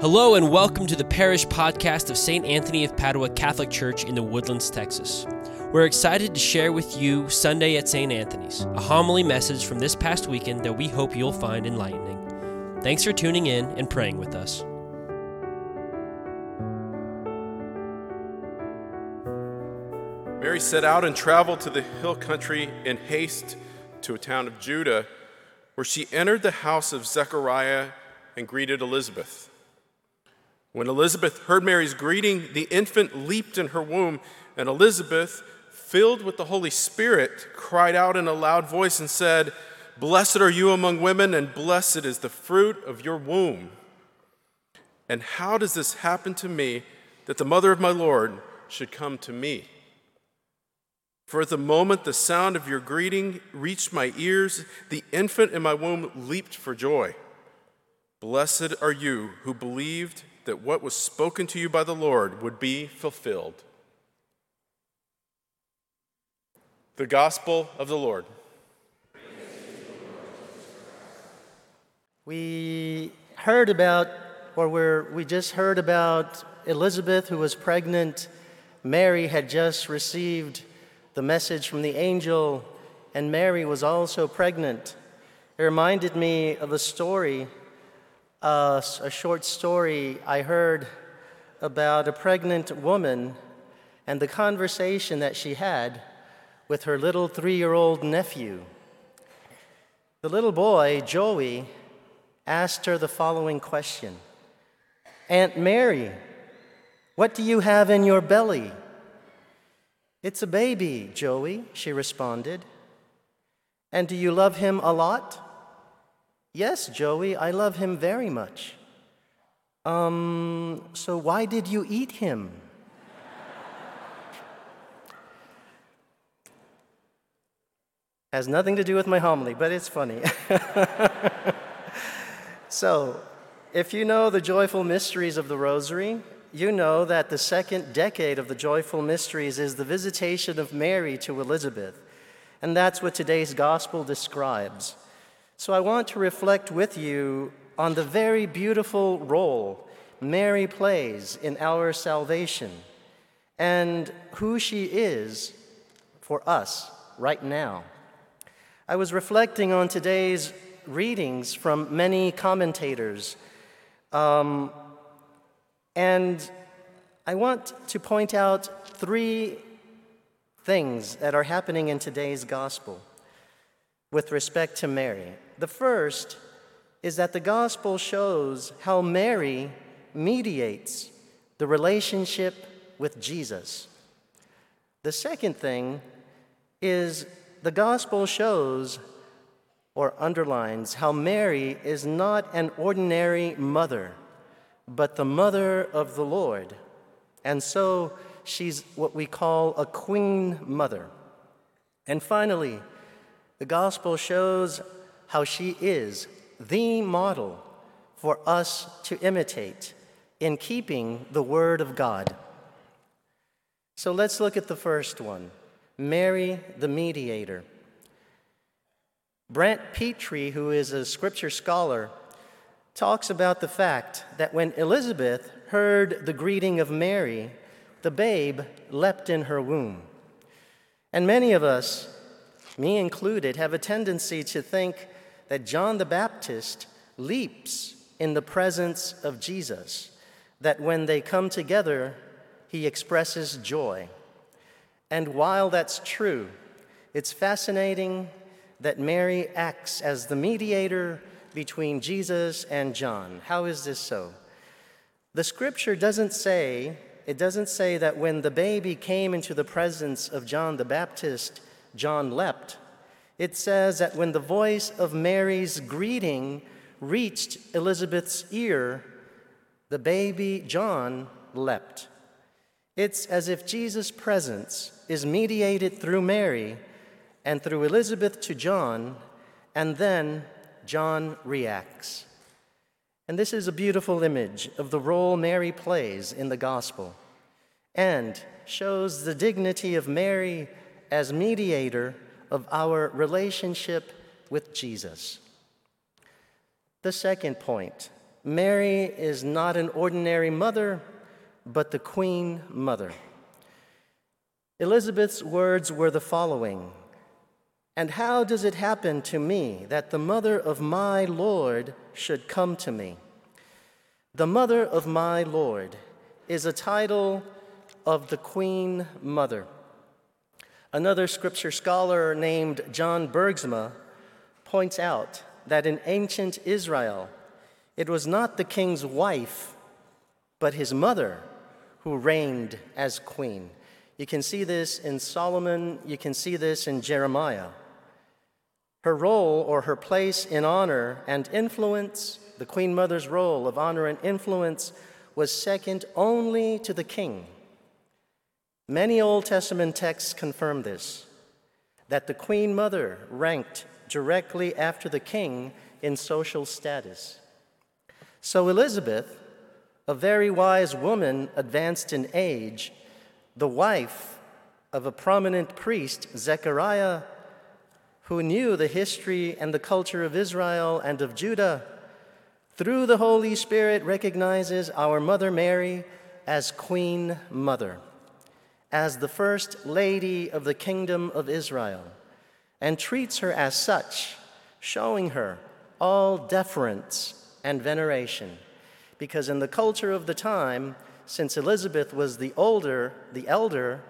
Hello, and welcome to the parish podcast of St. Anthony of Padua Catholic Church in the Woodlands, Texas. We're excited to share with you Sunday at St. Anthony's, a homily message from this past weekend that we hope you'll find enlightening. Thanks for tuning in and praying with us. Mary set out and traveled to the hill country in haste to a town of Judah, where she entered the house of Zechariah and greeted Elizabeth. When Elizabeth heard Mary's greeting, the infant leaped in her womb, and Elizabeth, filled with the Holy Spirit, cried out in a loud voice and said, Blessed are you among women, and blessed is the fruit of your womb. And how does this happen to me that the mother of my Lord should come to me? For at the moment the sound of your greeting reached my ears, the infant in my womb leaped for joy. Blessed are you who believed that what was spoken to you by the Lord would be fulfilled. The Gospel of the Lord. We heard about, or we're, we just heard about Elizabeth, who was pregnant. Mary had just received the message from the angel, and Mary was also pregnant. It reminded me of a story a short story I heard about a pregnant woman and the conversation that she had with her little three year old nephew. The little boy, Joey, asked her the following question Aunt Mary, what do you have in your belly? It's a baby, Joey, she responded. And do you love him a lot? Yes, Joey, I love him very much. Um, so why did you eat him? Has nothing to do with my homily, but it's funny. so, if you know the joyful mysteries of the Rosary, you know that the second decade of the joyful mysteries is the visitation of Mary to Elizabeth. And that's what today's gospel describes. So I want to reflect with you on the very beautiful role Mary plays in our salvation and who she is for us right now. I was reflecting on today's readings from many commentators, um, and I want to point out three things that are happening in today's gospel with respect to Mary. The first is that the gospel shows how Mary mediates the relationship with Jesus. The second thing is the gospel shows or underlines how Mary is not an ordinary mother, but the mother of the Lord. And so she's what we call a queen mother. And finally, the gospel shows how she is the model for us to imitate in keeping the Word of God. So let's look at the first one Mary the Mediator. Brant Pitre, who is a scripture scholar, talks about the fact that when Elizabeth heard the greeting of Mary, the babe leapt in her womb. And many of us, me included, have a tendency to think that John the Baptist leaps in the presence of Jesus, that when they come together, he expresses joy. And while that's true, it's fascinating that Mary acts as the mediator between Jesus and John. How is this so? The scripture doesn't say, it doesn't say that when the baby came into the presence of John the Baptist, John leapt it says that when the voice of Mary's greeting reached Elizabeth's ear, the baby John leapt. It's as if Jesus' presence is mediated through Mary and through Elizabeth to John, and then John reacts. And this is a beautiful image of the role Mary plays in the gospel and shows the dignity of Mary as mediator of our relationship with Jesus. The second point Mary is not an ordinary mother, but the Queen Mother. Elizabeth's words were the following And how does it happen to me that the mother of my Lord should come to me? The mother of my Lord is a title of the Queen Mother. Another scripture scholar named John Bergsma points out that in ancient Israel, it was not the king's wife, but his mother who reigned as queen. You can see this in Solomon, you can see this in Jeremiah. Her role or her place in honor and influence, the queen mother's role of honor and influence, was second only to the king. Many Old Testament texts confirm this that the queen mother ranked directly after the king in social status. So Elizabeth, a very wise woman advanced in age, the wife of a prominent priest, Zechariah, who knew the history and the culture of Israel and of Judah, through the Holy Spirit recognizes our Mother Mary as Queen Mother, as the first lady of the kingdom of Israel, and treats her as such, showing her all deference and veneration. Because in the culture of the time, since Elizabeth was the older, the elder,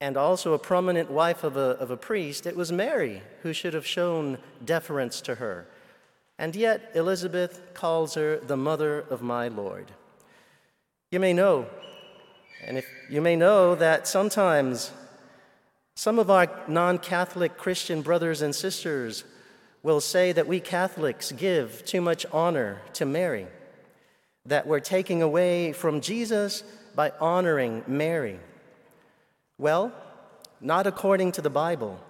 and also a prominent wife of a, of a priest, it was Mary who should have shown deference to her. And yet, Elizabeth calls her the mother of my Lord. You may know, and if you may know that sometimes some of our non Catholic Christian brothers and sisters will say that we Catholics give too much honor to Mary, that we're taking away from Jesus by honoring Mary. Well, not according to the Bible.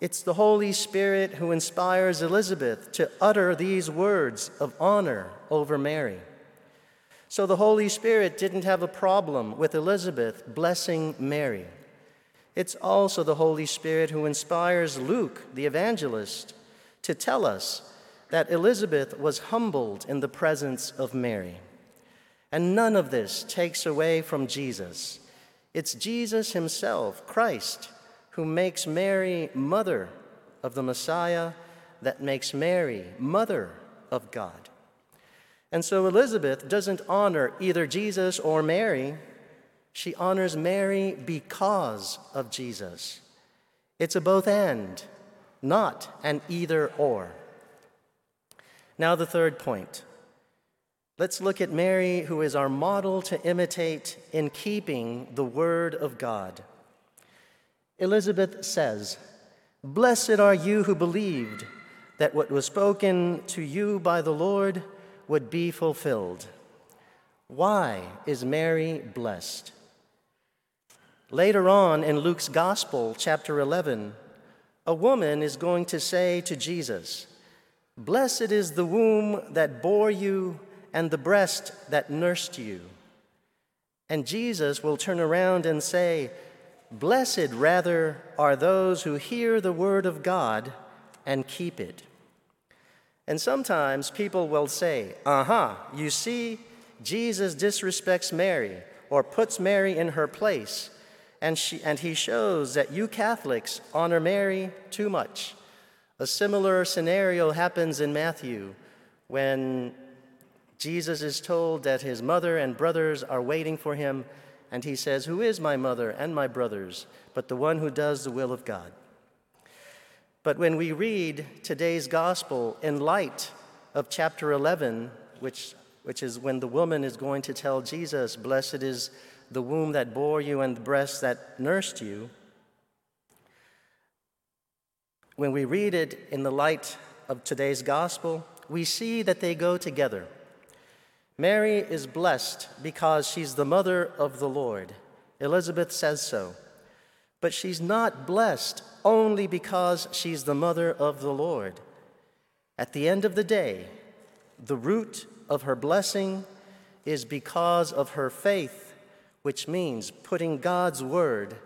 It's the Holy Spirit who inspires Elizabeth to utter these words of honor over Mary. So the Holy Spirit didn't have a problem with Elizabeth blessing Mary. It's also the Holy Spirit who inspires Luke, the evangelist, to tell us that Elizabeth was humbled in the presence of Mary. And none of this takes away from Jesus. It's Jesus himself, Christ, who makes Mary mother of the Messiah, that makes Mary mother of God. And so Elizabeth doesn't honor either Jesus or Mary. She honors Mary because of Jesus. It's a both and not an either or. Now, the third point. Let's look at Mary, who is our model to imitate in keeping the Word of God. Elizabeth says, Blessed are you who believed that what was spoken to you by the Lord would be fulfilled. Why is Mary blessed? Later on in Luke's Gospel, chapter 11, a woman is going to say to Jesus, Blessed is the womb that bore you and the breast that nursed you. And Jesus will turn around and say, Blessed rather are those who hear the word of God and keep it. And sometimes people will say, Aha, uh-huh, you see, Jesus disrespects Mary or puts Mary in her place and, she, and he shows that you Catholics honor Mary too much. A similar scenario happens in Matthew when Jesus is told that his mother and brothers are waiting for him, and he says, Who is my mother and my brothers, but the one who does the will of God? But when we read today's gospel in light of chapter 11, which, which is when the woman is going to tell Jesus, Blessed is the womb that bore you and the breast that nursed you, when we read it in the light of today's gospel, we see that they go together. Mary is blessed because she's the mother of the Lord. Elizabeth says so. But she's not blessed only because she's the mother of the Lord. At the end of the day, the root of her blessing is because of her faith which means putting God's word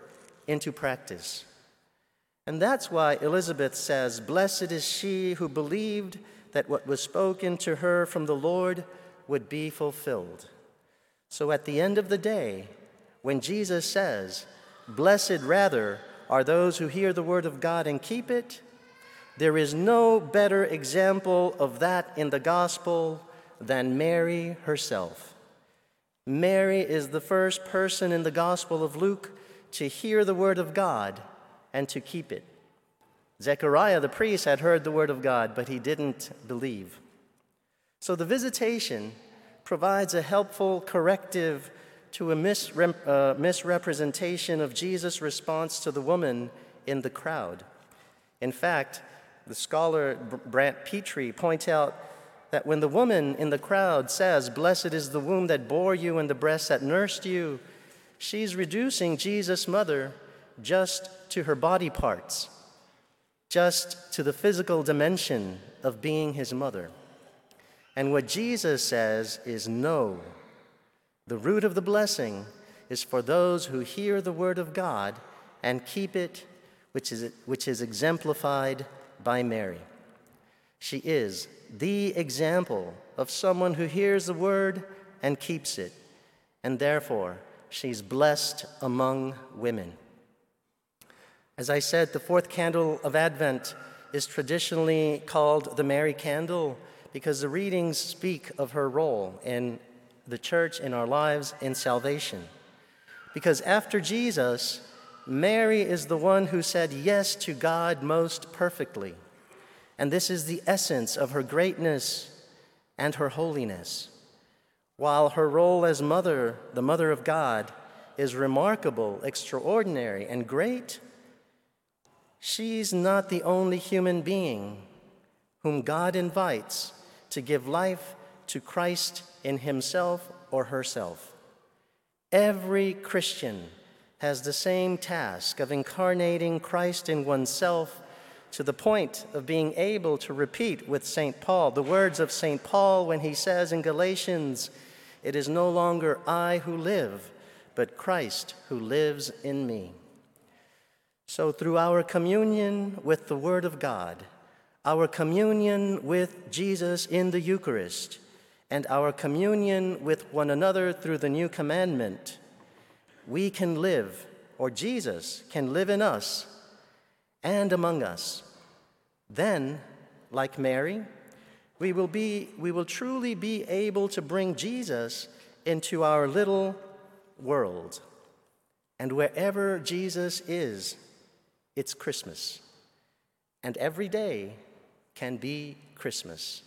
into practice. And that's why Elizabeth says, Blessed is she who believed that what was spoken to her from the Lord would be fulfilled. So at the end of the day, when Jesus says, Blessed rather are those who hear the word of God and keep it, there is no better example of that in the gospel than Mary herself. Mary is the first person in the gospel of Luke to hear the word of God and to keep it. Zechariah the priest had heard the word of God, but he didn't believe. So the visitation provides a helpful corrective to a misrep- uh, misrepresentation of Jesus' response to the woman in the crowd. In fact, the scholar Brant Pitre points out that when the woman in the crowd says, Blessed is the womb that bore you and the breast that nursed you, she's reducing Jesus' mother just to her body parts, just to the physical dimension of being his mother. And what Jesus says is no. The root of the blessing is for those who hear the word of God and keep it, which is, which is exemplified by Mary. She is the example of someone who hears the word and keeps it, and therefore she's blessed among women. As I said, the fourth candle of Advent is traditionally called the Mary candle because the readings speak of her role in the church, in our lives, in salvation. Because after Jesus, Mary is the one who said yes to God most perfectly. And this is the essence of her greatness and her holiness. While her role as mother, the mother of God, is remarkable, extraordinary, and great, she's not the only human being whom God invites to give life to Christ in himself or herself. Every Christian has the same task of incarnating Christ in oneself to the point of being able to repeat with St. Paul the words of St. Paul when he says in Galatians, It is no longer I who live, but Christ who lives in me. So, through our communion with the Word of God, our communion with Jesus in the Eucharist, and our communion with one another through the new commandment, we can live, or Jesus can live in us and among us. Then, like Mary, we will, be, we will truly be able to bring Jesus into our little world. And wherever Jesus is, it's Christmas. And every day can be Christmas.